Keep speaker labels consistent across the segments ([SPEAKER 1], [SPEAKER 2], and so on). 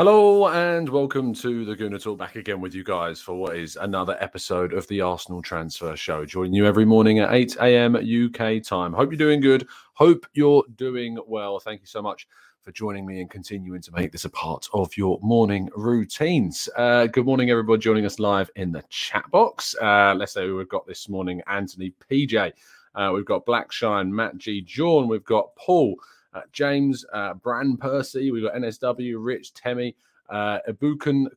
[SPEAKER 1] Hello and welcome to the Gooner Talk back again with you guys for what is another episode of the Arsenal Transfer Show. Joining you every morning at 8 a.m. UK time. Hope you're doing good. Hope you're doing well. Thank you so much for joining me and continuing to make this a part of your morning routines. Uh, good morning, everybody joining us live in the chat box. Uh, let's say we've got this morning Anthony PJ. Uh, we've got Blackshine, Matt G. John. We've got Paul uh, James, uh, Bran Percy, we've got NSW, Rich, Temi, uh,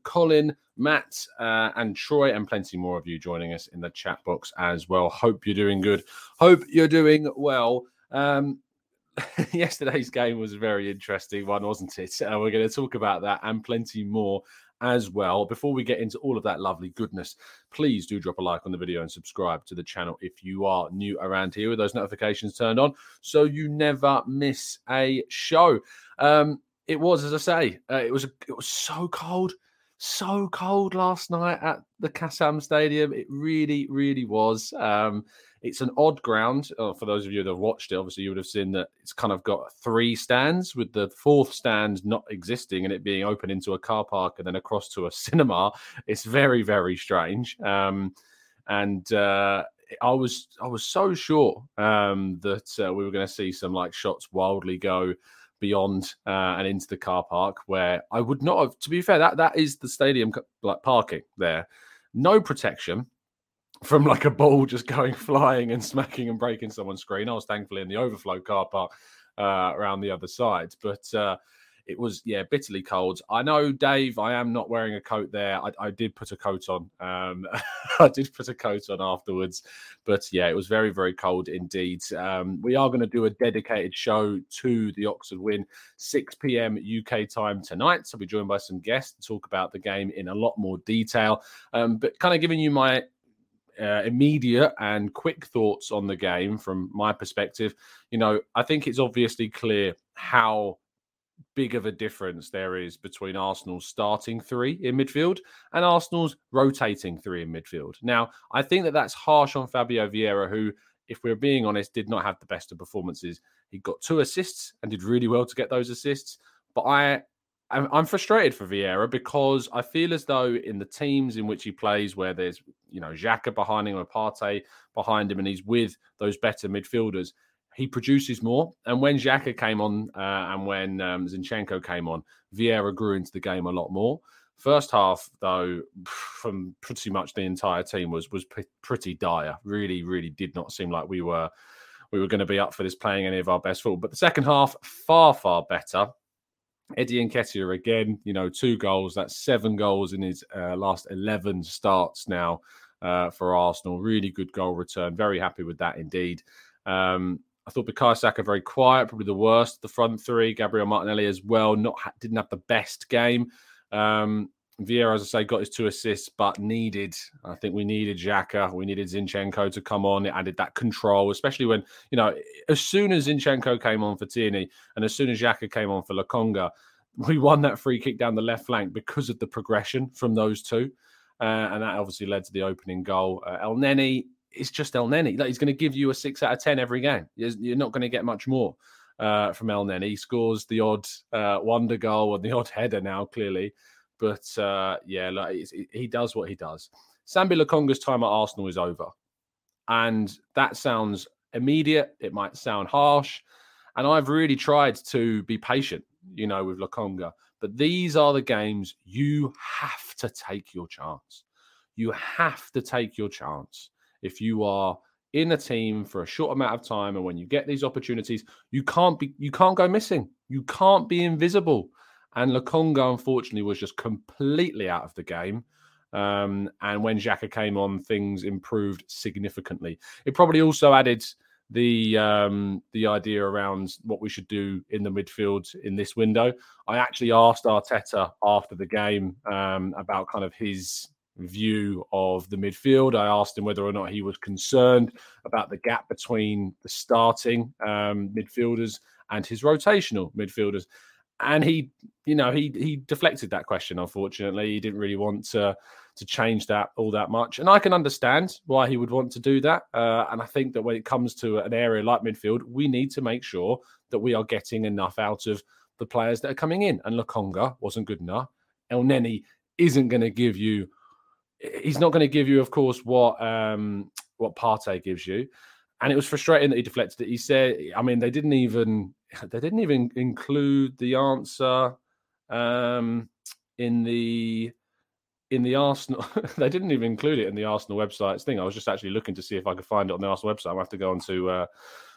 [SPEAKER 1] Colin, Matt, uh, and Troy, and plenty more of you joining us in the chat box as well. Hope you're doing good. Hope you're doing well. Um, yesterday's game was a very interesting one, wasn't it? Uh, we're going to talk about that and plenty more as well. Before we get into all of that lovely goodness, please do drop a like on the video and subscribe to the channel if you are new around here with those notifications turned on so you never miss a show. Um, it was, as I say, uh, it was it was so cold, so cold last night at the Kassam Stadium. It really, really was. Um, it's an odd ground. Oh, for those of you that have watched it, obviously you would have seen that it's kind of got three stands, with the fourth stand not existing and it being open into a car park and then across to a cinema. It's very, very strange. Um, and uh, I was I was so sure um, that uh, we were going to see some like shots wildly go beyond uh, and into the car park where I would not have. To be fair, that that is the stadium like parking there, no protection from like a ball just going flying and smacking and breaking someone's screen. I was thankfully in the overflow car park uh, around the other side, but. Uh, it was yeah bitterly cold. I know dave i am not wearing a coat there. I, I did put a coat on um i did put a coat on afterwards but yeah it was very very cold indeed. Um we are going to do a dedicated show to the oxford win 6 p.m uk time tonight. So i'll be joined by some guests to talk about the game in a lot more detail. Um but kind of giving you my uh, immediate and quick thoughts on the game from my perspective. You know, I think it's obviously clear how big of a difference there is between Arsenal's starting three in midfield and Arsenal's rotating three in midfield. Now, I think that that's harsh on Fabio Vieira, who, if we're being honest, did not have the best of performances. He got two assists and did really well to get those assists. But I, I'm, frustrated for Vieira because I feel as though in the teams in which he plays, where there's you know Xhaka behind him or Partey behind him, and he's with those better midfielders, he produces more. And when Xhaka came on uh, and when um, Zinchenko came on, Vieira grew into the game a lot more. First half, though, from pretty much the entire team was was p- pretty dire. Really, really did not seem like we were we were going to be up for this playing any of our best football. But the second half, far far better. Eddie Nketiah again, you know, two goals. That's seven goals in his uh, last eleven starts now uh, for Arsenal. Really good goal return. Very happy with that indeed. Um, I thought Bukayo Saka very quiet, probably the worst. The front three, Gabriel Martinelli as well, not didn't have the best game. Um, Vieira, as I say, got his two assists, but needed, I think we needed Xhaka, we needed Zinchenko to come on. It added that control, especially when, you know, as soon as Zinchenko came on for Tierney and as soon as Xhaka came on for Lokonga, we won that free kick down the left flank because of the progression from those two. Uh, and that obviously led to the opening goal. Uh, Elneny is just El Elneny. Like, he's going to give you a six out of 10 every game. You're not going to get much more uh, from Elneny. He scores the odd uh, wonder goal and the odd header now, clearly. But uh, yeah, like he does what he does. Sambi Lokonga's time at Arsenal is over. And that sounds immediate. It might sound harsh. And I've really tried to be patient, you know, with Lokonga. But these are the games you have to take your chance. You have to take your chance. If you are in a team for a short amount of time and when you get these opportunities, you can't be you can't go missing. You can't be invisible. And Lokonga, unfortunately, was just completely out of the game. Um, and when Xhaka came on, things improved significantly. It probably also added the um, the idea around what we should do in the midfield in this window. I actually asked Arteta after the game um, about kind of his view of the midfield. I asked him whether or not he was concerned about the gap between the starting um, midfielders and his rotational midfielders and he, you know, he he deflected that question. Unfortunately, he didn't really want to to change that all that much, and I can understand why he would want to do that. Uh, and I think that when it comes to an area like midfield, we need to make sure that we are getting enough out of the players that are coming in. And Lokonga wasn't good enough. Elneny isn't going to give you. He's not going to give you, of course, what um, what Partey gives you. And it was frustrating that he deflected it. He said, I mean, they didn't even they didn't even include the answer um, in the in the Arsenal. they didn't even include it in the Arsenal website thing. I was just actually looking to see if I could find it on the Arsenal website. I have to go on to uh,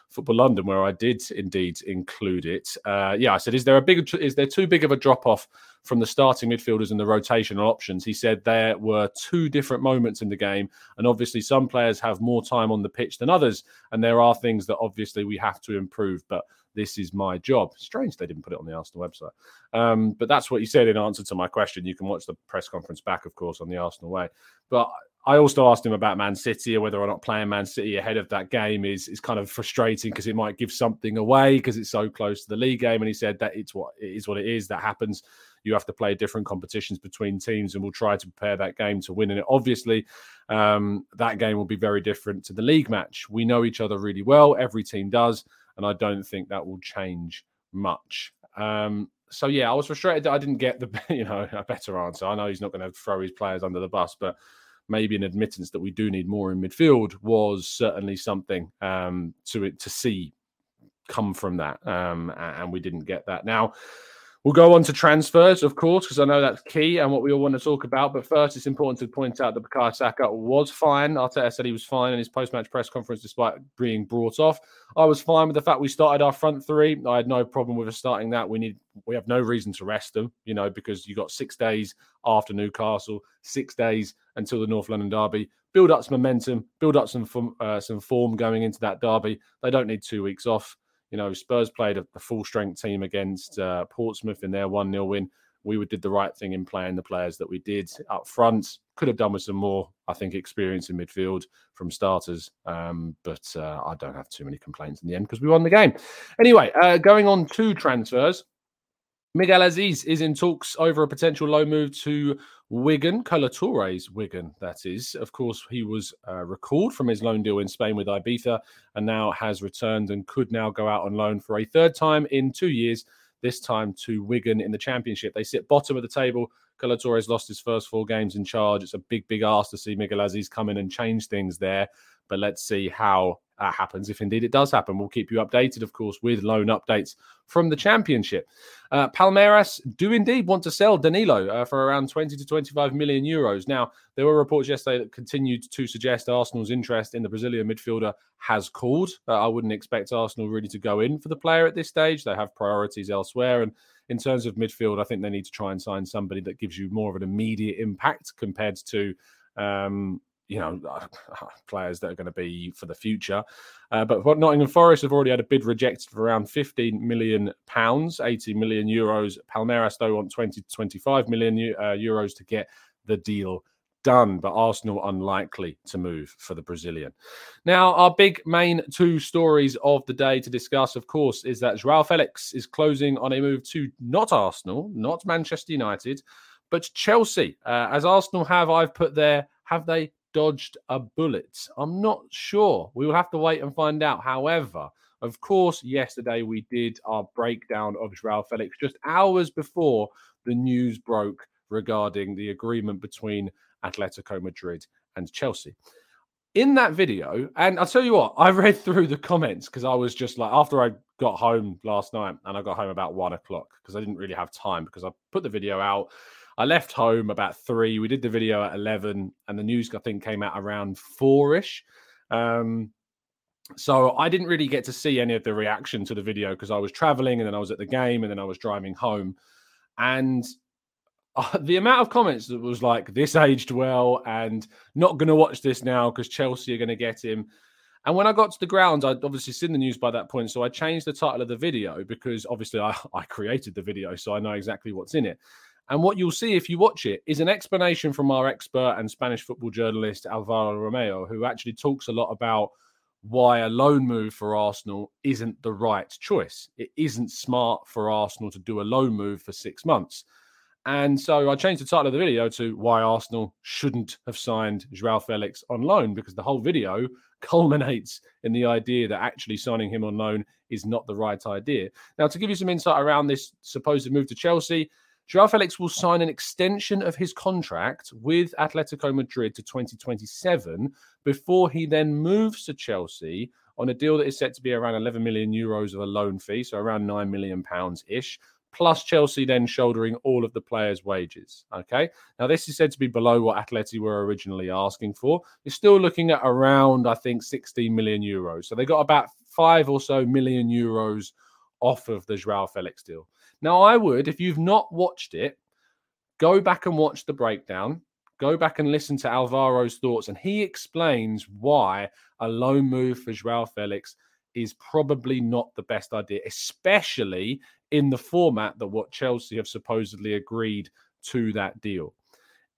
[SPEAKER 1] Football London, where I did indeed include it. Uh, yeah, I said, is there a big, is there too big of a drop off from the starting midfielders and the rotational options? He said there were two different moments in the game, and obviously some players have more time on the pitch than others, and there are things that obviously we have to improve. But this is my job. Strange they didn't put it on the Arsenal website. Um, but that's what he said in answer to my question. You can watch the press conference back, of course, on the Arsenal way. But I also asked him about Man City or whether or not playing Man City ahead of that game is is kind of frustrating because it might give something away because it's so close to the league game. And he said that it's what it is what it is. That happens. You have to play different competitions between teams, and we'll try to prepare that game to win. And it, obviously, um, that game will be very different to the league match. We know each other really well. Every team does and I don't think that will change much. Um, so yeah, I was frustrated that I didn't get the you know a better answer. I know he's not going to throw his players under the bus, but maybe an admittance that we do need more in midfield was certainly something um, to to see come from that, um, and we didn't get that. Now We'll go on to transfers, of course, because I know that's key and what we all want to talk about. But first, it's important to point out that Bukayo Saka was fine. Arteta said he was fine in his post-match press conference, despite being brought off. I was fine with the fact we started our front three. I had no problem with us starting that. We need, we have no reason to rest them, you know, because you got six days after Newcastle, six days until the North London derby. Build up some momentum, build up some uh, some form going into that derby. They don't need two weeks off. You know, Spurs played a, a full strength team against uh, Portsmouth in their 1 0 win. We did the right thing in playing the players that we did up front. Could have done with some more, I think, experience in midfield from starters. Um, but uh, I don't have too many complaints in the end because we won the game. Anyway, uh, going on to transfers. Miguel Azeez is in talks over a potential low move to Wigan, Kolo Toure's Wigan, that is. Of course, he was uh, recalled from his loan deal in Spain with Ibiza and now has returned and could now go out on loan for a third time in two years, this time to Wigan in the Championship. They sit bottom of the table. Kolo Toure's lost his first four games in charge. It's a big, big ask to see Miguel Azeez come in and change things there. But let's see how that happens. If indeed it does happen, we'll keep you updated, of course, with loan updates from the championship. Uh, Palmeiras do indeed want to sell Danilo uh, for around 20 to 25 million euros. Now, there were reports yesterday that continued to suggest Arsenal's interest in the Brazilian midfielder has cooled. Uh, I wouldn't expect Arsenal really to go in for the player at this stage. They have priorities elsewhere. And in terms of midfield, I think they need to try and sign somebody that gives you more of an immediate impact compared to. Um, you know, players that are going to be for the future. Uh, but what Nottingham Forest have already had a bid rejected for around 15 million pounds, 80 million euros. Palmeiras though want 20 to 25 million uh, euros to get the deal done, but Arsenal unlikely to move for the Brazilian. Now, our big main two stories of the day to discuss, of course, is that Joao Felix is closing on a move to not Arsenal, not Manchester United, but Chelsea. Uh, as Arsenal have, I've put there, have they dodged a bullet? I'm not sure. We will have to wait and find out. However, of course, yesterday we did our breakdown of Joao Felix just hours before the news broke regarding the agreement between Atletico Madrid and Chelsea. In that video, and I'll tell you what, I read through the comments because I was just like, after I got home last night and I got home about one o'clock because I didn't really have time because I put the video out. I left home about three. We did the video at 11, and the news, I think, came out around four ish. Um, so I didn't really get to see any of the reaction to the video because I was traveling and then I was at the game and then I was driving home. And uh, the amount of comments that was like this aged well and not going to watch this now because Chelsea are going to get him. And when I got to the grounds, I'd obviously seen the news by that point. So I changed the title of the video because obviously I, I created the video, so I know exactly what's in it. And what you'll see if you watch it is an explanation from our expert and Spanish football journalist, Alvaro Romeo, who actually talks a lot about why a loan move for Arsenal isn't the right choice. It isn't smart for Arsenal to do a loan move for six months. And so I changed the title of the video to why Arsenal shouldn't have signed Joao Felix on loan because the whole video culminates in the idea that actually signing him on loan is not the right idea. Now, to give you some insight around this supposed move to Chelsea, Joao Felix will sign an extension of his contract with Atletico Madrid to 2027 before he then moves to Chelsea on a deal that is set to be around 11 million euros of a loan fee, so around 9 million pounds ish plus Chelsea then shouldering all of the players' wages. Okay. Now, this is said to be below what Atleti were originally asking for. You're still looking at around, I think, 16 million euros. So they got about five or so million euros off of the Joao Felix deal. Now, I would, if you've not watched it, go back and watch the breakdown. Go back and listen to Alvaro's thoughts, and he explains why a loan move for Joao Felix is probably not the best idea, especially in the format that what Chelsea have supposedly agreed to that deal.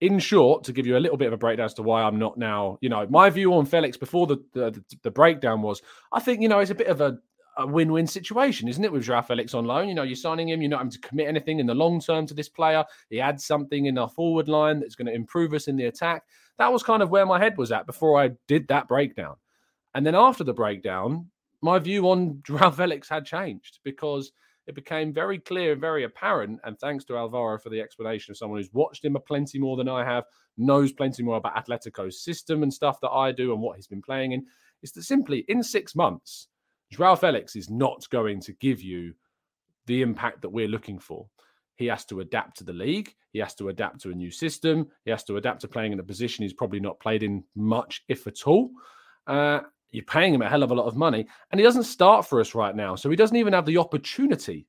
[SPEAKER 1] In short, to give you a little bit of a breakdown as to why I'm not now, you know, my view on Felix before the the, the breakdown was, I think, you know, it's a bit of a, a win-win situation, isn't it, with Joao Felix on loan? You know, you're signing him, you're not having to commit anything in the long term to this player. He adds something in our forward line that's going to improve us in the attack. That was kind of where my head was at before I did that breakdown. And then after the breakdown, my view on Joao Felix had changed because – it became very clear and very apparent. And thanks to Alvaro for the explanation of someone who's watched him a plenty more than I have, knows plenty more about Atletico's system and stuff that I do and what he's been playing in, is that simply in six months, Joao Felix is not going to give you the impact that we're looking for. He has to adapt to the league. He has to adapt to a new system. He has to adapt to playing in a position he's probably not played in much, if at all. Uh, you're paying him a hell of a lot of money, and he doesn't start for us right now. So he doesn't even have the opportunity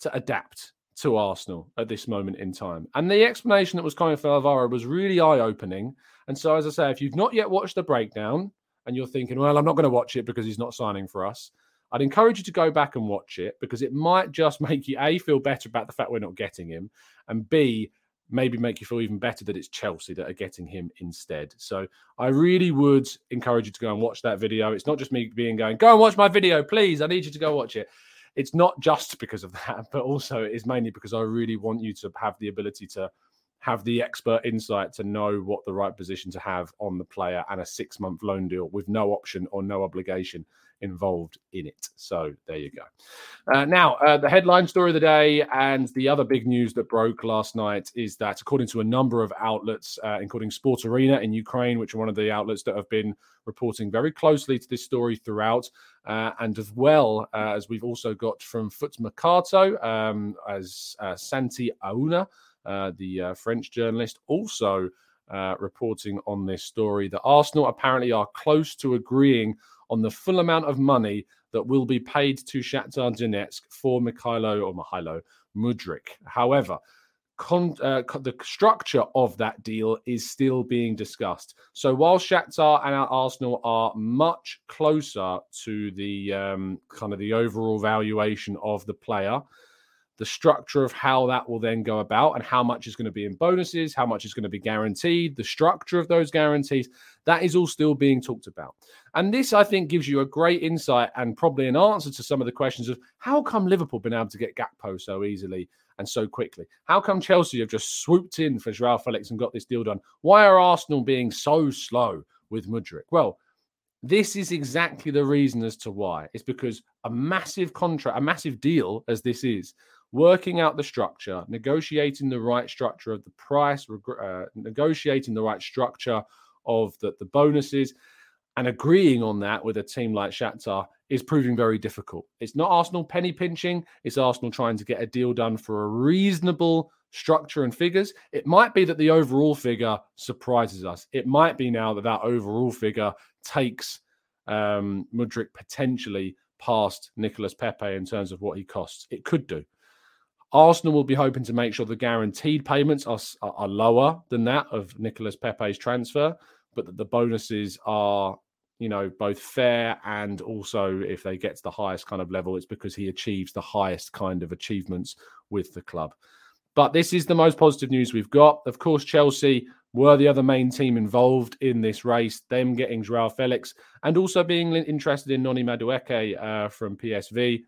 [SPEAKER 1] to adapt to Arsenal at this moment in time. And the explanation that was coming from Alvaro was really eye opening. And so, as I say, if you've not yet watched the breakdown and you're thinking, well, I'm not going to watch it because he's not signing for us, I'd encourage you to go back and watch it because it might just make you A, feel better about the fact we're not getting him, and B, maybe make you feel even better that it's Chelsea that are getting him instead. So I really would encourage you to go and watch that video. It's not just me being going, go and watch my video, please. I need you to go watch it. It's not just because of that, but also it is mainly because I really want you to have the ability to have the expert insight to know what the right position to have on the player and a six month loan deal with no option or no obligation involved in it. So there you go. Uh, now, uh, the headline story of the day and the other big news that broke last night is that, according to a number of outlets, uh, including Sport Arena in Ukraine, which are one of the outlets that have been reporting very closely to this story throughout, uh, and as well uh, as we've also got from Foot Mercato um, as uh, Santi Aouna, the French journalist, also. reporting on this story that Arsenal apparently are close to agreeing on the full amount of money that will be paid to Shakhtar Donetsk for Mikhailo or Mihailo Mudryk. However, con- uh, the structure of that deal is still being discussed. So while Shakhtar and Arsenal are much closer to the um, kind of the overall valuation of the player, the structure of how that will then go about and how much is going to be in bonuses, how much is going to be guaranteed, the structure of those guarantees, that is all still being talked about. And this, I think, gives you a great insight and probably an answer to some of the questions of how come Liverpool been able to get Gakpo so easily and so quickly? How come Chelsea have just swooped in for Joao Felix and got this deal done? Why are Arsenal being so slow with Mudryk? Well, this is exactly the reason as to why. It's because a massive contract, a massive deal as this is, working out the structure, negotiating the right structure of the price, uh, negotiating the right structure of the, the bonuses, and agreeing on that with a team like Shakhtar is proving very difficult. It's not Arsenal penny pinching, it's Arsenal trying to get a deal done for a reasonable structure and figures. It might be that the overall figure surprises us. It might be now that that overall figure takes um, potentially past Nicolas Pepe in terms of what he costs. It could do. Arsenal will be hoping to make sure the guaranteed payments are, are lower than that of Nicolas Pepe's transfer, but that the bonuses are, you know, both fair and also if they get to the highest kind of level, it's because he achieves the highest kind of achievements with the club. But this is the most positive news we've got. Of course, Chelsea were the other main team involved in this race, them getting Joao Felix and also being interested in Noni Madueke uh, from PSV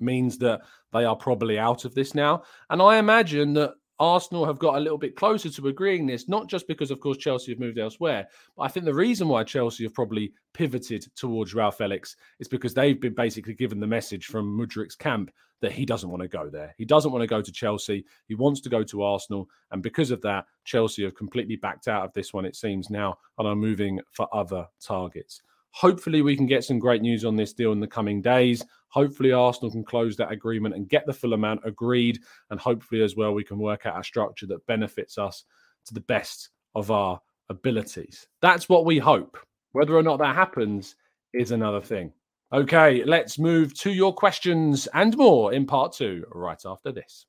[SPEAKER 1] means that they are probably out of this now. And I imagine that Arsenal have got a little bit closer to agreeing this, not just because, of course, Chelsea have moved elsewhere, but I think the reason why Chelsea have probably pivoted towards Joao Felix is because they've been basically given the message from Mudryk's camp that he doesn't want to go there. He doesn't want to go to Chelsea. He wants to go to Arsenal. And because of that, Chelsea have completely backed out of this one, it seems now, and are moving for other targets. Hopefully, we can get some great news on this deal in the coming days. Hopefully, Arsenal can close that agreement and get the full amount agreed. And hopefully, as well, we can work out a structure that benefits us to the best of our abilities. That's what we hope. Whether or not that happens is another thing. Okay, let's move to your questions and more in part two right after this.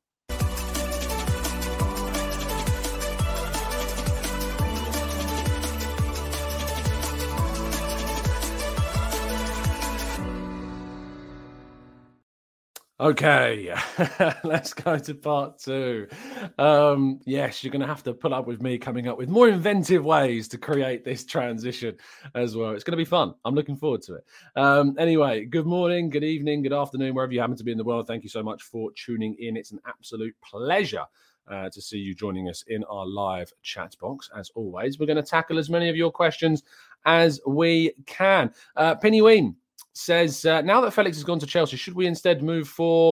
[SPEAKER 1] Okay, let's go to part two. Um, yes, you're going to have to put up with me coming up with more inventive ways to create this transition as well. It's going to be fun. I'm looking forward to it. Um, anyway, good morning, good evening, good afternoon, wherever you happen to be in the world. Thank you so much for tuning in. It's an absolute pleasure. Uh, to see you joining us in our live chat box. As always, we're going to tackle as many of your questions as we can. Uh, Penny Ween says, uh, now that Felix has gone to Chelsea, should we instead move for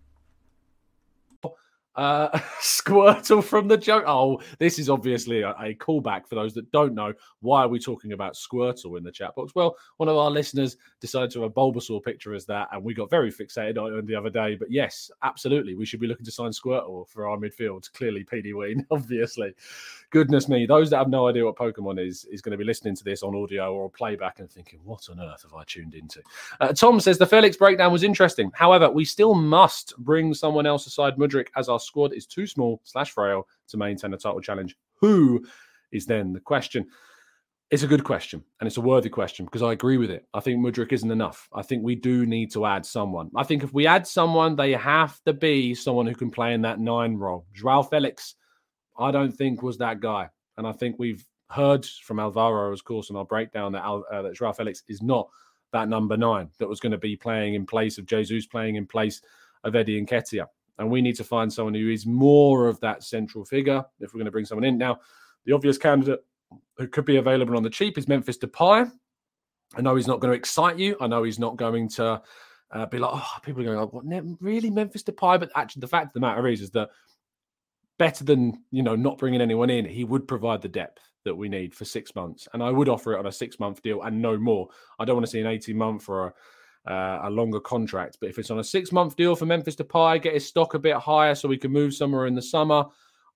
[SPEAKER 1] Uh, Squirtle from the joke. Oh, this is obviously a, a, callback for those that don't know. Why are we talking about Squirtle in the chat box? Well, one of our listeners decided to have a Bulbasaur picture as that, and we got very fixated on it the other day. But yes, absolutely, we should be looking to sign Squirtle for our midfield. Clearly, PD Ween, obviously. Goodness me, those that have no idea what Pokemon is is going to be listening to this on audio or playback and thinking, "What on earth have I tuned into?" Uh, Tom says the Felix breakdown was interesting. However, we still must bring someone else aside Mudryk as our squad is too small slash frail to maintain a title challenge. Who is then the question? It's a good question and it's a worthy question because I agree with it. I think Mudryk isn't enough. I think we do need to add someone. I think if we add someone, they have to be someone who can play in that nine role. Joao Felix, I don't think was that guy. And I think we've heard from Alvaro, of course, in our breakdown that, Al, uh, that Joao Felix is not that number nine that was going to be playing in place of Jesus, playing in place of Eddie and Nketiah. And we need to find someone who is more of that central figure if we're going to bring someone in. Now, the obvious candidate who could be available on the cheap is Memphis Depay. I know he's not going to excite you. I know he's not going to uh, be like, oh, people are going, oh, what, really Memphis Depay? But actually, the fact of the matter is, is that better than you know not bringing anyone in, he would provide the depth that we need for six months, and I would offer it on a six month deal and no more. I don't want to see an eighteen month or a, uh, a longer contract, but if it's on a six month deal for Memphis Depay, get his stock a bit higher so we can move somewhere in the summer.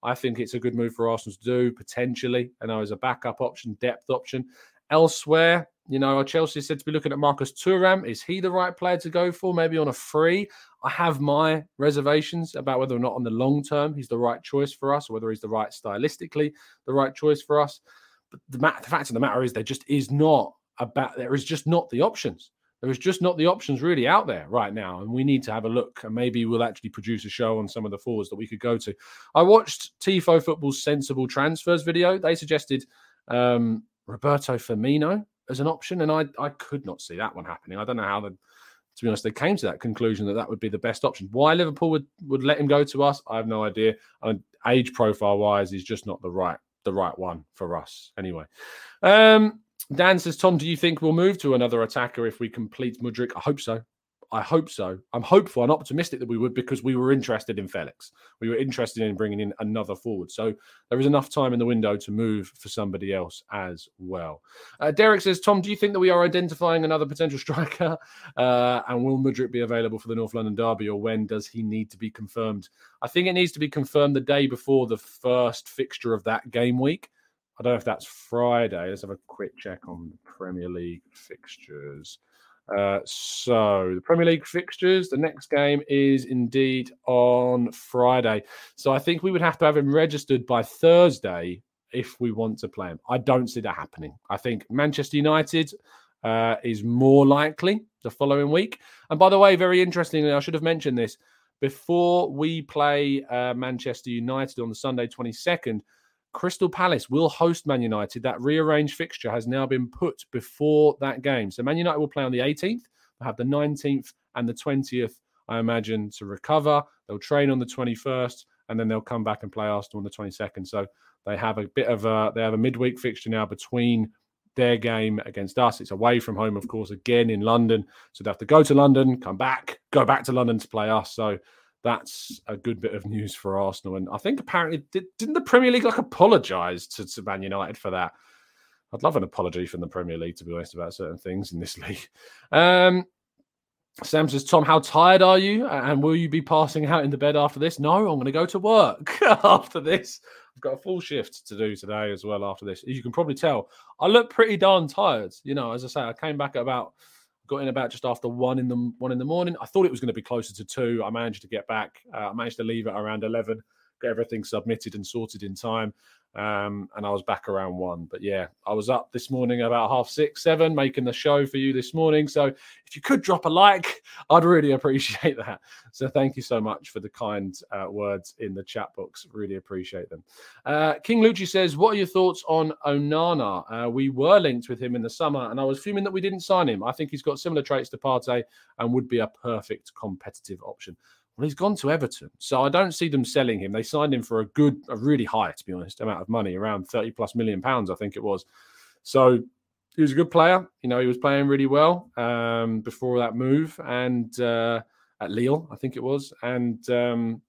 [SPEAKER 1] I think it's a good move for Arsenal to do potentially, and as a backup option, depth option. Elsewhere, you know, Chelsea said to be looking at Marcus Thuram. Is he the right player to go for? Maybe on a free. I have my reservations about whether or not on the long term he's the right choice for us, or whether he's the right stylistically the right choice for us. But the, the fact of the matter is, there just is not about. There is just not the options. There is just not the options really out there right now, and we need to have a look. And maybe we'll actually produce a show on some of the forwards that we could go to. I watched Tifo Football's sensible transfers video. They suggested um, Roberto Firmino as an option, and I I could not see that one happening. I don't know how the to be honest, they came to that conclusion that that would be the best option. Why Liverpool would, would let him go to us, I have no idea. And age profile wise, he's just not the right the right one for us. Anyway, um, Dan says, Tom, do you think we'll move to another attacker if we complete Mudryk? I hope so. I hope so. I'm hopeful and optimistic that we would because we were interested in Felix. We were interested in bringing in another forward. So there is enough time in the window to move for somebody else as well. Uh, Derek says, Tom, do you think that we are identifying another potential striker? Uh, and will Mudryk be available for the North London Derby or when does he need to be confirmed? I think it needs to be confirmed the day before the first fixture of that game week. I don't know if that's Friday. Let's have a quick check on Premier League fixtures. Uh, so the Premier League fixtures, the next game is indeed on Friday. So I think we would have to have him registered by Thursday if we want to play him. I don't see that happening. I think Manchester United uh, is more likely the following week. And by the way, very interestingly, I should have mentioned this before we play uh, Manchester United on the Sunday 22nd. Crystal Palace will host Man United. That rearranged fixture has now been put before that game. So Man United will play on the 18th. They'll have the 19th and the 20th, I imagine, to recover. They'll train on the 21st, and then they'll come back and play Arsenal on the 22nd. So they have a bit of a they have a midweek fixture now between their game against us. It's away from home, of course, again in London. So they have to go to London, come back, go back to London to play us. So that's a good bit of news for Arsenal. And I think apparently did, not the Premier League like apologise to, to Man United for that? I'd love an apology from the Premier League to be honest about certain things in this league. Um, Sam says, Tom, how tired are you? And will you be passing out in the bed after this? No, I'm going to go to work after this. I've got a full shift to do today as well after this. As you can probably tell, I look pretty darn tired. You know, as I say, I came back at about got in about just after one in the one in the morning. I thought it was going to be closer to two. I managed to get back. Uh, I managed to leave at around eleven, get everything submitted and sorted in time. Um, and I was back around one. But yeah, I was up this morning about half six, seven, making the show for you this morning. So if you could drop a like, I'd really appreciate that. So thank you so much for the kind uh, words in the chat box. Really appreciate them. Uh, King Lucci says, What are your thoughts on Onana? Uh, we were linked with him in the summer, and I was fuming that we didn't sign him. I think he's got similar traits to Partey and would be a perfect competitive option. Well, he's gone to Everton, so I don't see them selling him. They signed him for a good, a really high, to be honest, amount of money, around thirty plus million pounds, I think it was. So he was a good player. You know, he was playing really well um, before that move, and uh, at Lille, I think it was. And um,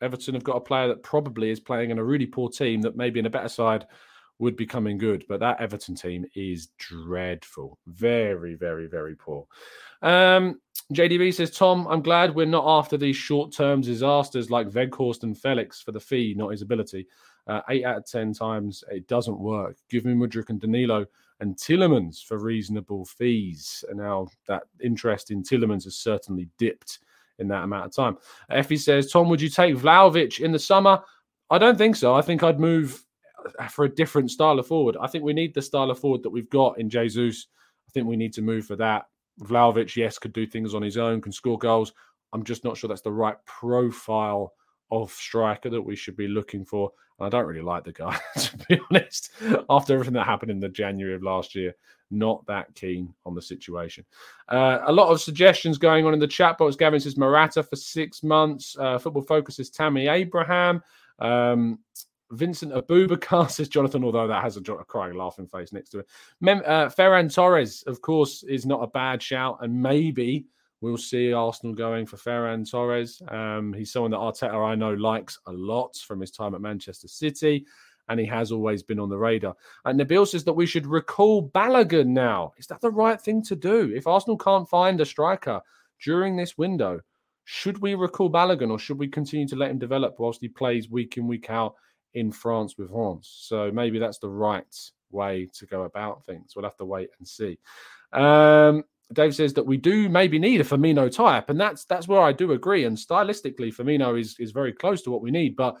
[SPEAKER 1] Everton have got a player that probably is playing in a really poor team that maybe in a better side would be coming good. But that Everton team is dreadful, very, very, very poor. Um, JDV says, Tom, I'm glad we're not after these short term disasters like Weghorst and Felix for the fee, not his ability. Uh, eight out of 10 times it doesn't work. Give me Mudryk and Danilo and Tielemans for reasonable fees. And now that interest in Tielemans has certainly dipped in that amount of time. Effie says, Tom, would you take Vlahovic in the summer? I don't think so. I think I'd move uh, for a different style of forward. I think we need the style of forward that we've got in Jesus. I think we need to move for that. Vlahovic, yes, could do things on his own, can score goals. I'm just not sure that's the right profile of striker that we should be looking for. And I don't really like the guy, to be honest. After everything that happened in the January of last year, not that keen on the situation. Uh, a lot of suggestions going on in the chat box. Gavin says Morata for six months. Uh, Football Focus is Tammy Abraham. Um, Vincent Abubakar says Jonathan, although that has a, a crying, laughing face next to it. Mem- uh, Ferran Torres, of course, is not a bad shout, and maybe we'll see Arsenal going for Ferran Torres. Um, he's someone that Arteta, I know, likes a lot from his time at Manchester City, and he has always been on the radar. And Nabil says that we should recall Balogun now. Is that the right thing to do? If Arsenal can't find a striker during this window, should we recall Balogun or should we continue to let him develop whilst he plays week in, week out in France with Reims? So maybe that's the right way to go about things. We'll have to wait and see. Um, Dave says that we do maybe need a Firmino type, and that's that's where I do agree. And stylistically, Firmino is is very close to what we need, but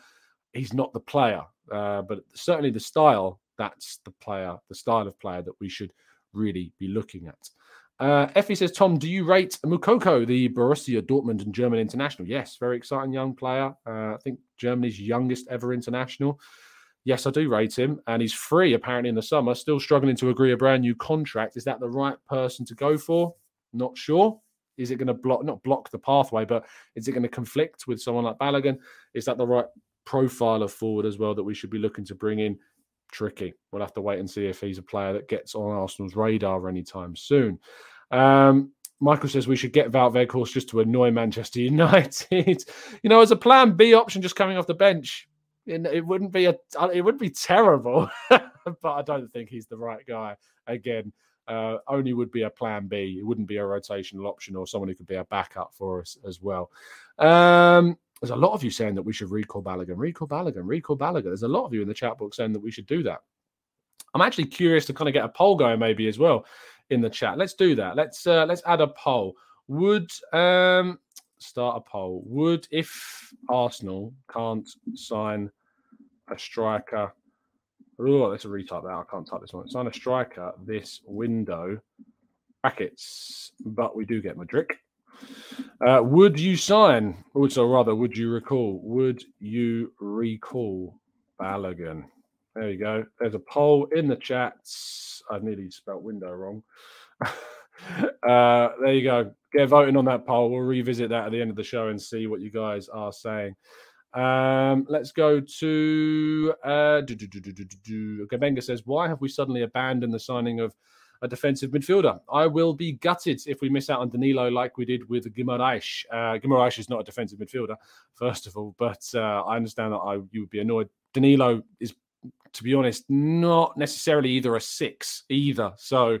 [SPEAKER 1] he's not the player. Uh, but certainly the style, that's the player, the style of player that we should really be looking at. Uh, Effie says, Tom, do you rate Moukoko, the Borussia Dortmund and German international? Yes, very exciting young player. Uh, I think Germany's youngest ever international. Yes, I do rate him, and he's free apparently in the summer. Still struggling to agree a brand new contract. Is that the right person to go for? Not sure. Is it going to block, not block the pathway, but is it going to conflict with someone like Balogun? Is that the right profile of forward as well that we should be looking to bring in? Tricky. We'll have to wait and see if he's a player that gets on Arsenal's radar anytime soon. Um, Michael says we should get Wout Weghorst just to annoy Manchester United. you know, as a plan B option, just coming off the bench, it wouldn't be a it would be terrible, but I don't think he's the right guy. Again, uh, only would be a plan B. It wouldn't be a rotational option or someone who could be a backup for us as well. Um, there's a lot of you saying that we should recall Balogun, recall Balogun, recall Balogun. There's a lot of you in the chat box saying that we should do that. I'm actually curious to kind of get a poll going maybe as well in the chat. Let's do that. Let's uh, let's add a poll. Would um, start a poll. Would if Arsenal can't sign a striker? Oh, let's retype that. I can't type this one. Sign a striker this window. Brackets, but we do get Mudryk. Uh, would you sign? Also, rather, would you recall? Would you recall Balogun? There you go. There's a poll in the chats. I nearly spelt window wrong. uh, there you go. Get voting on that poll. We'll revisit that at the end of the show and see what you guys are saying. Um, let's go to uh, Gabenga says, Why have we suddenly abandoned the signing of a defensive midfielder? I will be gutted if we miss out on Danilo like we did with Guimaraes. Uh, is not a defensive midfielder, first of all, but uh, I understand that I, you would be annoyed. Danilo is, to be honest, not necessarily either a six either. So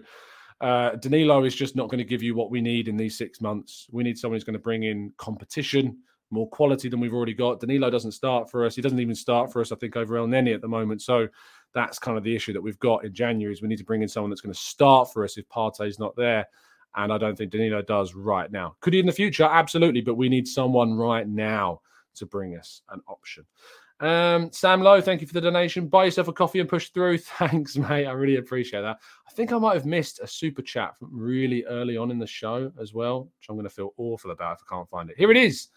[SPEAKER 1] uh, Danilo is just not going to give you what we need in these six months. We need someone who's going to bring in competition, more quality than we've already got. Danilo doesn't start for us. He doesn't even start for us, I think, over Elneny at the moment. So that's kind of the issue that we've got in January is we need to bring in someone that's going to start for us if Partey's not there. And I don't think Danilo does right now. Could he in the future? Absolutely. But we need someone right now to bring us an option. Um, Sam Lowe, thank you for the donation. Buy yourself a coffee and push through. Thanks, mate. I really appreciate that. I think I might have missed a super chat from really early on in the show as well, which I'm going to feel awful about if I can't find it. Here it is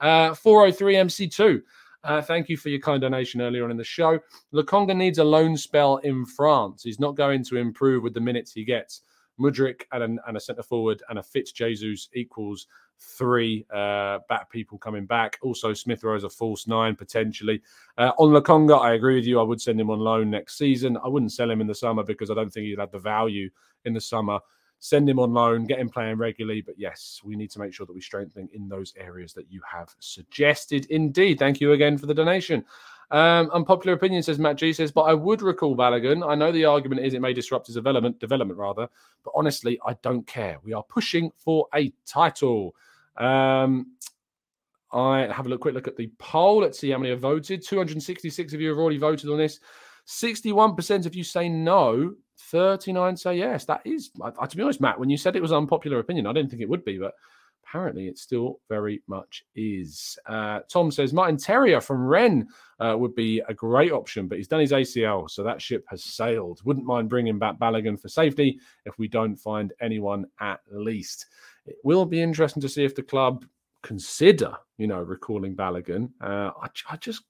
[SPEAKER 1] uh, 403 MC2. Uh, thank you for your kind donation earlier on in the show. Lokonga needs a loan spell in France. He's not going to improve with the minutes he gets. Mudryk and a, and a centre forward and a Fitz Jesus equals three uh, people coming back. Also, Smith Rowe is a false nine potentially. Uh, on Lokonga, I agree with you. I would send him on loan next season. I wouldn't sell him in the summer because I don't think he'd have the value in the summer. Send him on loan, get him playing regularly. But yes, we need to make sure that we strengthen in those areas that you have suggested. Indeed. Thank you again for the donation. Um, unpopular opinion says Matt G says, but I would recall Balogun. I know the argument is it may disrupt his development, development rather, but honestly, I don't care. We are pushing for a title. Um, I have a look, quick look at the poll. Let's see how many have voted. 266 of you have already voted on this. 61% of you say no. 39 say yes. That is, I, to be honest, Matt, when you said it was unpopular opinion, I didn't think it would be, but apparently it still very much is. Uh, Tom says Martin Terrier from Rennes uh, would be a great option, but he's done his ACL, so that ship has sailed. Wouldn't mind bringing back Balogun for safety if we don't find anyone at least. It will be interesting to see if the club consider, you know, recalling Balogun. Uh, I, I just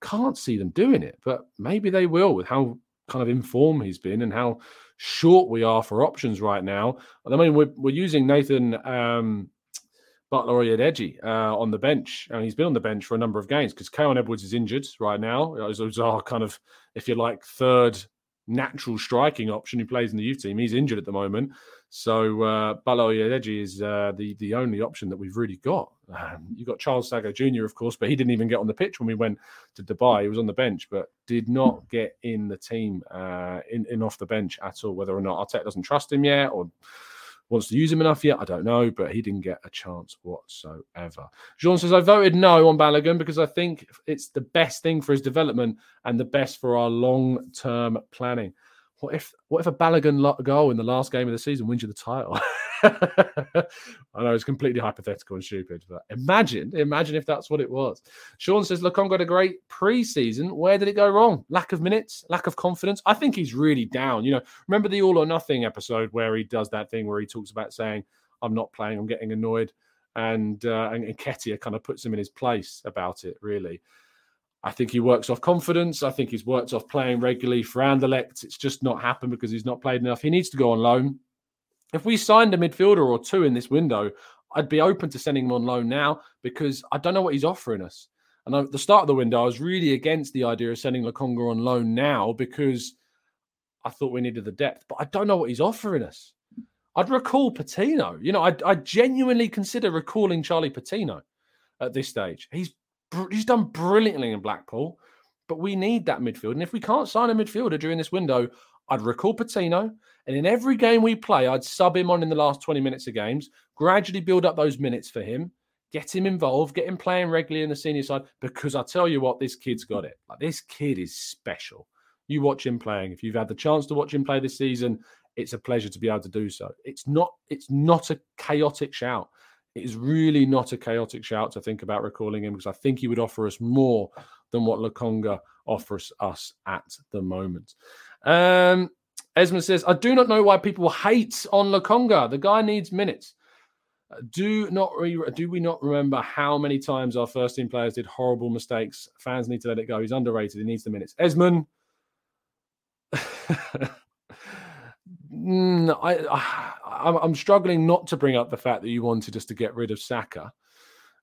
[SPEAKER 1] can't see them doing it, but maybe they will with how kind of inform he's been and how short we are for options right now. I mean, we're, we're using Nathan um, Butler Oyedeji uh, on the bench, and he's been on the bench for a number of games because Khayon Edwards is injured right now. It was our kind of, if you like, third natural striking option who plays in the youth team. He's injured at the moment. So uh, Butler Oyedeji is uh, the the only option that we've really got. Um, you got Charles Sagoe Jr. of course, but he didn't even get on the pitch when we went to Dubai. He was on the bench, but did not get in the team uh, in in off the bench at all. Whether or not Arteta doesn't trust him yet or wants to use him enough yet, I don't know, but he didn't get a chance whatsoever. Jean says, I voted no on Balogun because I think it's the best thing for his development and the best for our long term planning. What if what if a Balogun goal in the last game of the season wins you the title? I know it's completely hypothetical and stupid, but imagine, imagine if that's what it was. Sean says Lokonga had a great pre-season. Where did it go wrong? Lack of minutes, lack of confidence. I think he's really down. You know, remember the all or nothing episode where he does that thing where he talks about saying, "I'm not playing, I'm getting annoyed," and uh, and, and Ketia kind of puts him in his place about it. Really, I think he works off confidence. I think he's worked off playing regularly for Anderlecht. It's just not happened because he's not played enough. He needs to go on loan. If we signed a midfielder or two in this window, I'd be open to sending him on loan now because I don't know what he's offering us. And at the start of the window, I was really against the idea of sending Lokonga on loan now because I thought we needed the depth, but I don't know what he's offering us. I'd recall Patino. You know, I, I genuinely consider recalling Charlie Patino at this stage. He's he's done brilliantly in Blackpool, but we need that midfield. And if we can't sign a midfielder during this window, I'd recall Patino. And in every game we play, I'd sub him on in the last 20 minutes of games, gradually build up those minutes for him, get him involved, get him playing regularly in the senior side. Because I tell you what, this kid's got it. Like this kid is special. You watch him playing. If you've had the chance to watch him play this season, it's a pleasure to be able to do so. It's not, it's not a chaotic shout. It is really not a chaotic shout to think about recalling him because I think he would offer us more than what Lokonga offers us at the moment. Um, Esmond says, I do not know why people hate on Lokonga. The guy needs minutes. Do not re- do we not remember how many times our first team players did horrible mistakes? Fans need to let it go. He's underrated. He needs the minutes. Esmond, mm, I, I, am I'm, struggling not to bring up the fact that you wanted us to get rid of Saka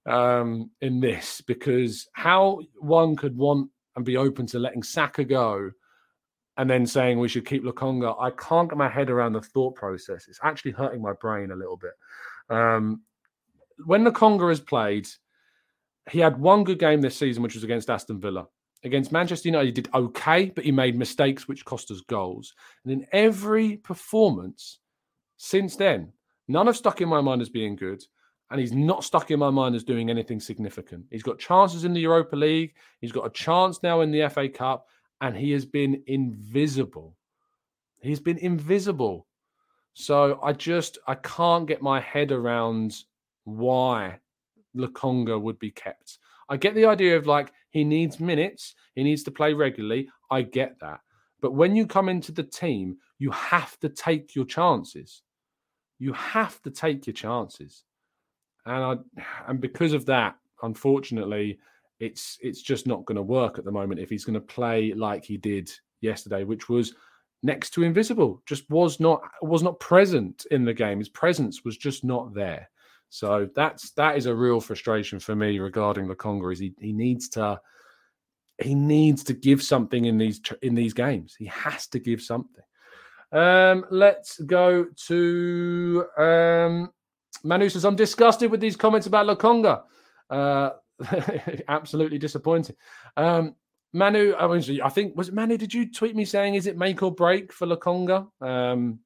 [SPEAKER 1] um, in this because how one could want and be open to letting Saka go and then saying we should keep Lokonga, I can't get my head around the thought process. It's actually hurting my brain a little bit. Um, when Lokonga has played, he had one good game this season, which was against Aston Villa. Against Manchester United, he did okay, but he made mistakes which cost us goals. And in every performance since then, none have stuck in my mind as being good, and he's not stuck in my mind as doing anything significant. He's got chances in the Europa League, he's got a chance now in the FA Cup, and he has been invisible. He's been invisible. So I just I can't get my head around why Lokonga would be kept. I get the idea of like he needs minutes, he needs to play regularly. I get that. But when you come into the team, you have to take your chances. You have to take your chances. And I and because of that, unfortunately, it's it's just not going to work at the moment if he's going to play like he did yesterday, which was next to invisible, just was not was not present in the game. His presence was just not there. So that's that is a real frustration for me regarding Lokonga. Is he he needs to he needs to give something in these in these games. He has to give something. Um, let's go to um, Manu says I'm disgusted with these comments about Lokonga. Uh, absolutely disappointing. Um, Manu, I, mean, I think was it Manu? Did you tweet me saying is it make or break for Lokonga? Um,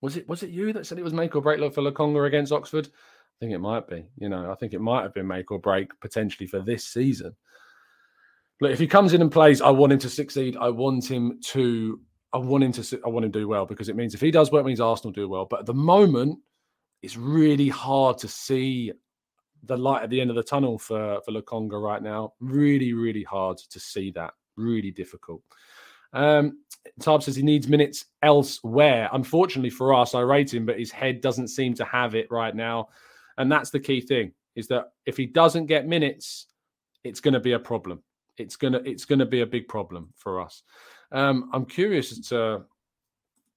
[SPEAKER 1] was it was it you that said it was make or break for Lokonga against Oxford? I think it might be. You know, I think it might have been make or break potentially for this season. But if he comes in and plays, I want him to succeed. I want him to. I want him to. I want him to do well because it means if he does well, it means Arsenal do well. But at the moment, it's really hard to see the light at the end of the tunnel for for Lokonga right now. Really, really hard to see that. Really difficult. Um, Tarb says he needs minutes elsewhere. Unfortunately for us, I rate him, but his head doesn't seem to have it right now, and that's the key thing: is that if he doesn't get minutes, it's going to be a problem. It's gonna it's going to be a big problem for us. Um, I'm curious as to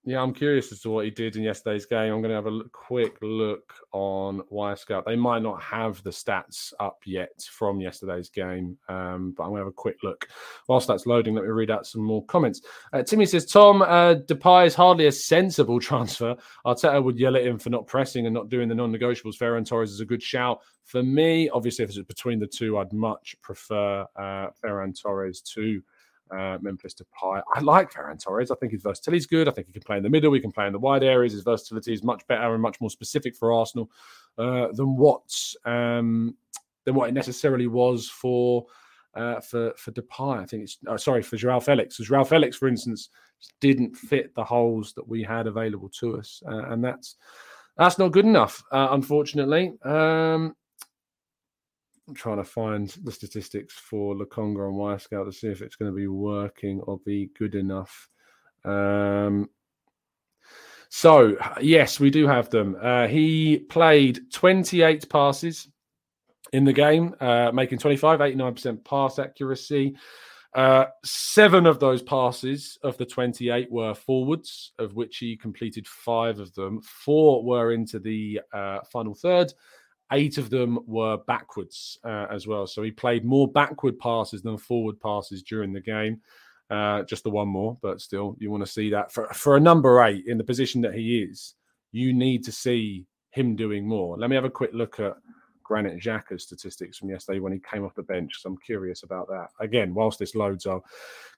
[SPEAKER 1] yeah, I'm curious as to what he did in yesterday's game. I'm going to have a look, quick look on Wire Wyscout. They might not have the stats up yet from yesterday's game, um, but I'm going to have a quick look. Whilst that's loading, let me read out some more comments. Uh, Timmy says, Tom, uh, Depay is hardly a sensible transfer. Arteta would yell at him for not pressing and not doing the non-negotiables. Ferran Torres is a good shout. For me, obviously, if it's between the two, I'd much prefer uh, Ferran Torres to uh, Memphis Depay. I like Ferran Torres. I think his versatility is good. I think he can play in the middle. He can play in the wide areas. His versatility is much better and much more specific for Arsenal uh, than what um, than what it necessarily was for uh, for for Depay. I think it's oh, sorry for Joao Felix. Because Joao Felix, for instance, didn't fit the holes that we had available to us, uh, and that's that's not good enough, uh, unfortunately. Um, trying to find the statistics for Lokonga and Wyscout to see if it's going to be working or be good enough. Um, so, yes, we do have them. Uh, he played 28 passes in the game, uh, making 25, 89% pass accuracy. Uh, seven of those passes of the 28 were forwards, of which he completed five of them. Four were into the uh, final third, eight of them were backwards uh, as well. So he played more backward passes than forward passes during the game. Uh, just the one more, but still, you want to see that for for a number eight in the position that he is. You need to see him doing more. Let me have a quick look at Granit Xhaka's statistics from yesterday when he came off the bench. So I'm curious about that. Again, whilst this loads, I'll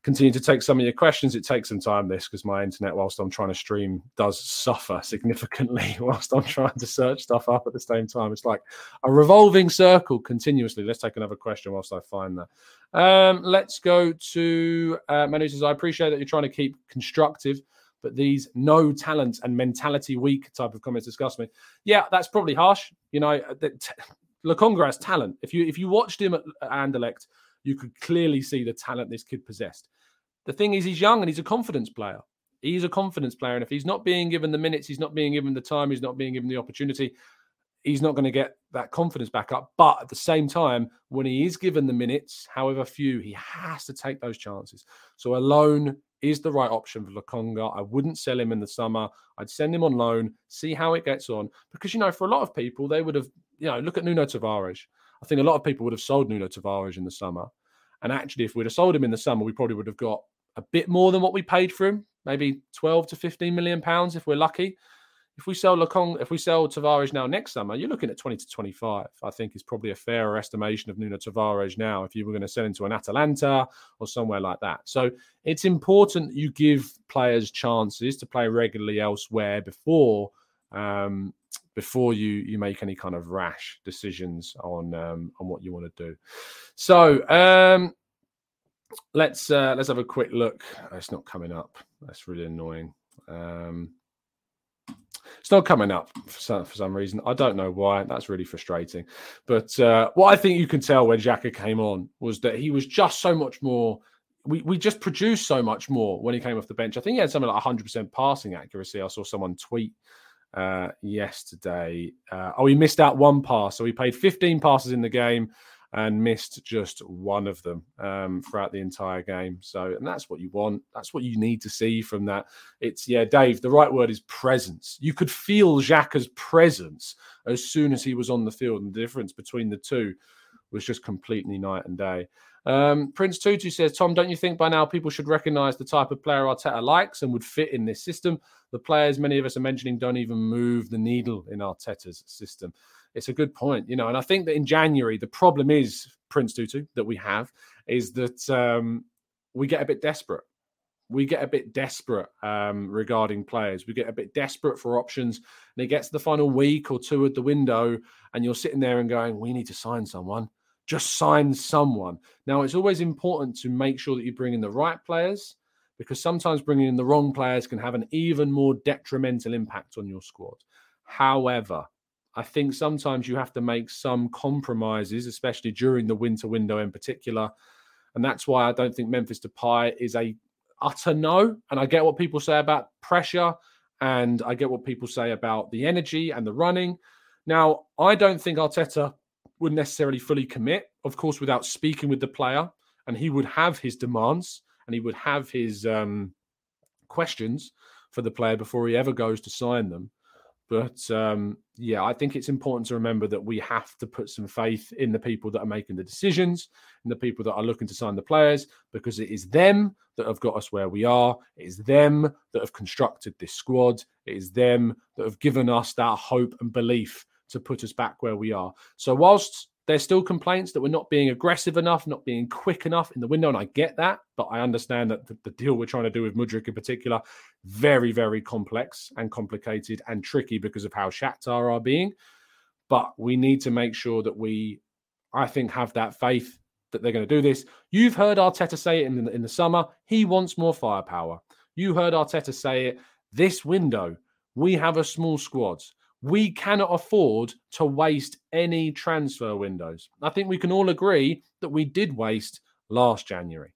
[SPEAKER 1] continue to take some of your questions. It takes some time, this, because my internet, whilst I'm trying to stream, does suffer significantly whilst I'm trying to search stuff up at the same time. It's like a revolving circle continuously. Let's take another question whilst I find that. Um, let's go to uh, Manu says, I appreciate that you're trying to keep constructive but these no talent and mentality weak type of comments disgust me. Yeah, that's probably harsh. You know, uh, that Lokonga has talent. If you if you watched him at, at Anderlecht, you could clearly see the talent this kid possessed. The thing is, he's young and he's a confidence player. He's a confidence player, and if he's not being given the minutes, he's not being given the time, he's not being given the opportunity, he's not going to get that confidence back up. But at the same time, when he is given the minutes, however few, he has to take those chances. So a loan is the right option for Lokonga. I wouldn't sell him in the summer. I'd send him on loan, see how it gets on. Because, you know, for a lot of people, they would have, you know, look at Nuno Tavares. I think a lot of people would have sold Nuno Tavares in the summer. And actually, if we'd have sold him in the summer, we probably would have got a bit more than what we paid for him, maybe 12 to 15 million pounds if we're lucky. If we sell Lacong, if we sell Tavares now next summer, you're looking at 20 to 25. I think is probably a fairer estimation of Nuno Tavares now if you were going to sell him to an Atalanta or somewhere like that. So it's important you give players chances to play regularly elsewhere before um, before you you make any kind of rash decisions on um, on what you want to do. So um, let's uh, let's have a quick look. It's not coming up. That's really annoying. Um, it's not coming up for some, for some reason. I don't know why. That's really frustrating. But uh, what I think you can tell when Xhaka came on was that he was just so much more. We, we just produced so much more when he came off the bench. I think he had something like 100% passing accuracy. I saw someone tweet uh, yesterday. Uh, oh, he missed out one pass. So he played 15 passes in the game and missed just one of them um, throughout the entire game. So, and that's what you want. That's what you need to see from that. It's, yeah, Dave, the right word is presence. You could feel Xhaka's presence as soon as he was on the field, and the difference between the two was just completely night and day. Um, Prince Tutu says, Tom, don't you think by now people should recognize the type of player Arteta likes and would fit in this system? The players many of us are mentioning don't even move the needle in Arteta's system it's a good point, you know. And I think that in January, the problem is Prince Tutu that we have is that um, we get a bit desperate. We get a bit desperate um, regarding players. We get a bit desperate for options, and it gets the final week or two at the window, and you're sitting there and going, "We need to sign someone." Just sign someone. Now, it's always important to make sure that you bring in the right players because sometimes bringing in the wrong players can have an even more detrimental impact on your squad. However, I think sometimes you have to make some compromises, especially during the winter window in particular. And that's why I don't think Memphis Depay is a utter no. And I get what people say about pressure, and I get what people say about the energy and the running. Now, I don't think Arteta would necessarily fully commit, of course, without speaking with the player, and he would have his demands and he would have his um, questions for the player before he ever goes to sign them. But um, yeah, I think it's important to remember that we have to put some faith in the people that are making the decisions and the people that are looking to sign the players because it is them that have got us where we are. It is them that have constructed this squad. It is them that have given us that hope and belief to put us back where we are. So, whilst there's still complaints that we're not being aggressive enough, not being quick enough in the window. And I get that, but I understand that the, the, deal we're trying to do with Mudryk in particular, very, very complex and complicated and tricky because of how Shakhtar are being. But we need to make sure that we, I think, have that faith that they're going to do this. You've heard Arteta say it in the, in the summer. He wants more firepower. You heard Arteta say it this window. We have a small squad we cannot afford to waste any transfer windows. I think we can all agree that we did waste last January.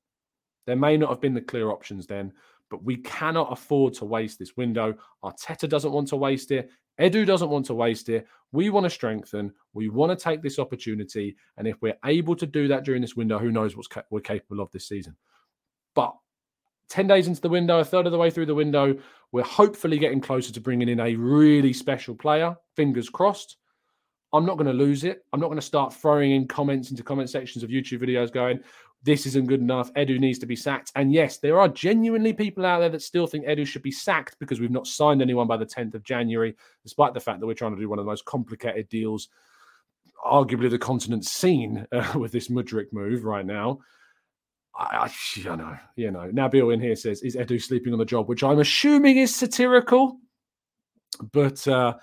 [SPEAKER 1] There may not have been the clear options then, but we cannot afford to waste this window. Arteta doesn't want to waste it. Edu doesn't want to waste it. We want to strengthen. We want to take this opportunity. And if we're able to do that during this window, who knows what we're capable of this season. But 10 days into the window, a third of the way through the window, we're hopefully getting closer to bringing in a really special player. Fingers crossed. I'm not going to lose it. I'm not going to start throwing in comments into comment sections of YouTube videos going, this isn't good enough. Edu needs to be sacked. And yes, there are genuinely people out there that still think Edu should be sacked because we've not signed anyone by the 10th of January, despite the fact that we're trying to do one of the most complicated deals, arguably the continent's seen uh, with this Mudryk move right now. I, I, know, you know. Nabil in here says, "Is Edu sleeping on the job?" Which I'm assuming is satirical, but uh,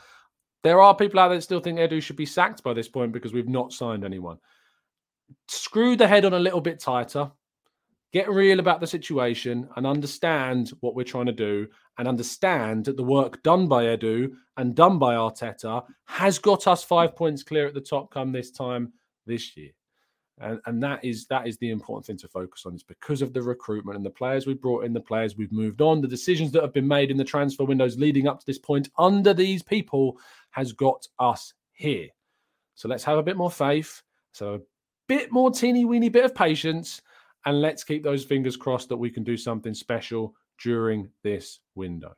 [SPEAKER 1] there are people out there that still think Edu should be sacked by this point because we've not signed anyone. Screw the head on a little bit tighter. Get real about the situation and understand what we're trying to do, and understand that the work done by Edu and done by Arteta has got us five points clear at the top come this time this year. And, and that is that is the important thing to focus on. Is because of the recruitment and the players we brought in, the players we've moved on, the decisions that have been made in the transfer windows leading up to this point under these people has got us here. So let's have a bit more faith. So a bit more teeny weeny bit of patience, and let's keep those fingers crossed that we can do something special during this window.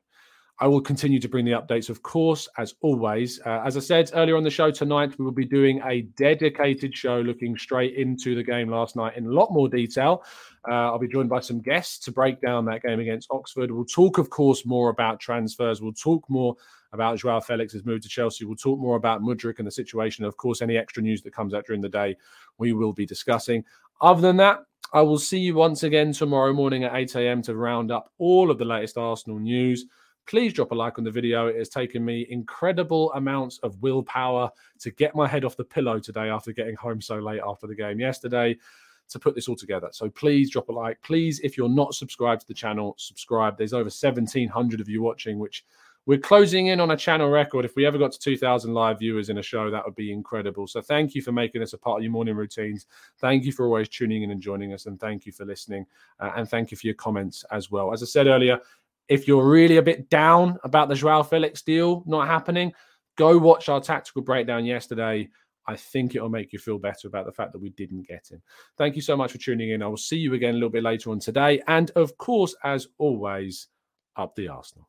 [SPEAKER 1] I will continue to bring the updates, of course, as always. Uh, as I said earlier on the show tonight, we will be doing a dedicated show looking straight into the game last night in a lot more detail. Uh, I'll be joined by some guests to break down that game against Oxford. We'll talk, of course, more about transfers. We'll talk more about Joao Felix's move to Chelsea. We'll talk more about Mudryk and the situation. Of course, any extra news that comes out during the day, we will be discussing. Other than that, I will see you once again tomorrow morning at 8 a.m. to round up all of the latest Arsenal news please drop a like on the video. It has taken me incredible amounts of willpower to get my head off the pillow today after getting home so late after the game yesterday to put this all together. So please drop a like. Please, if you're not subscribed to the channel, subscribe. There's over 1,700 of you watching, which we're closing in on a channel record. If we ever got to 2,000 live viewers in a show, that would be incredible. So thank you for making this a part of your morning routines. Thank you for always tuning in and joining us. And thank you for listening. Uh, and thank you for your comments as well. As I said earlier, if you're really a bit down about the Joao Felix deal not happening, go watch our tactical breakdown yesterday. I think it'll make you feel better about the fact that we didn't get him. Thank you so much for tuning in. I will see you again a little bit later on today. And of course, as always, up the Arsenal.